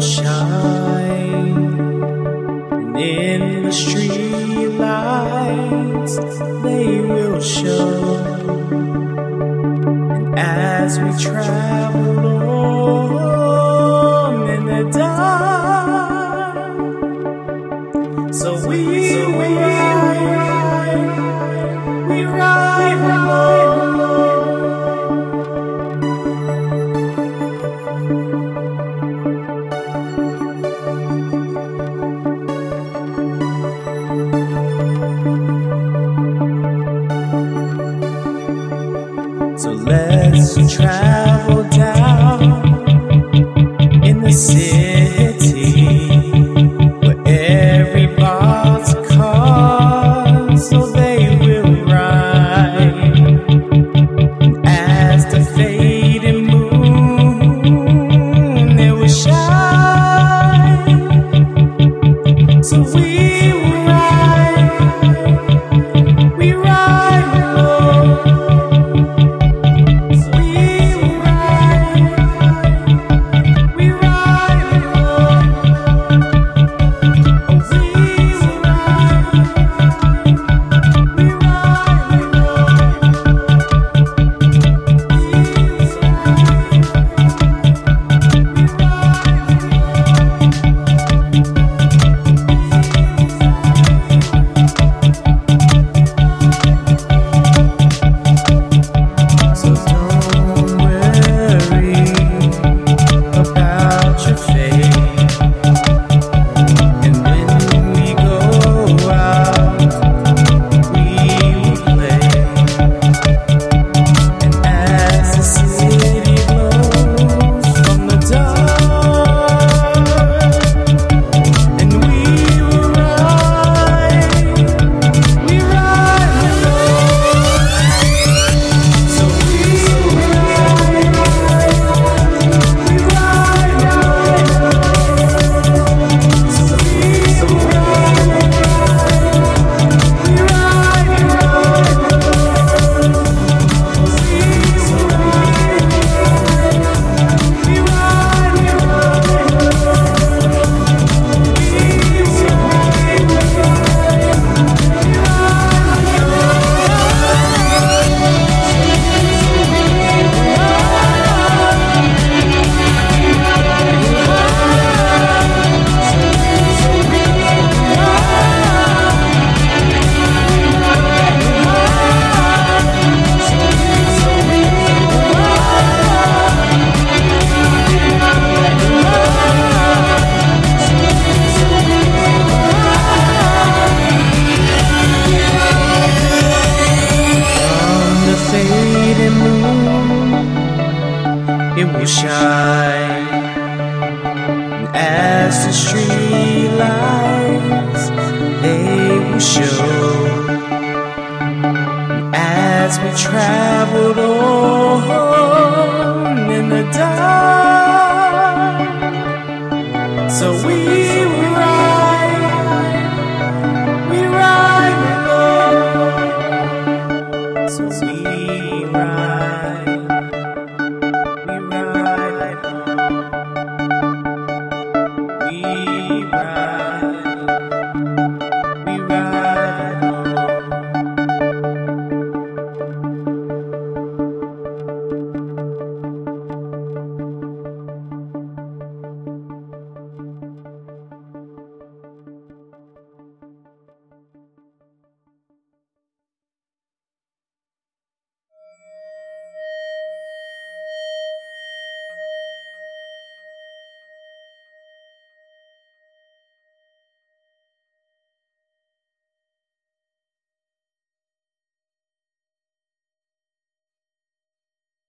shine in the streetlights they will show. And as we travel on in the dark so we it will shine. As the street lights, they will show. As we traveled on in the dark, so we.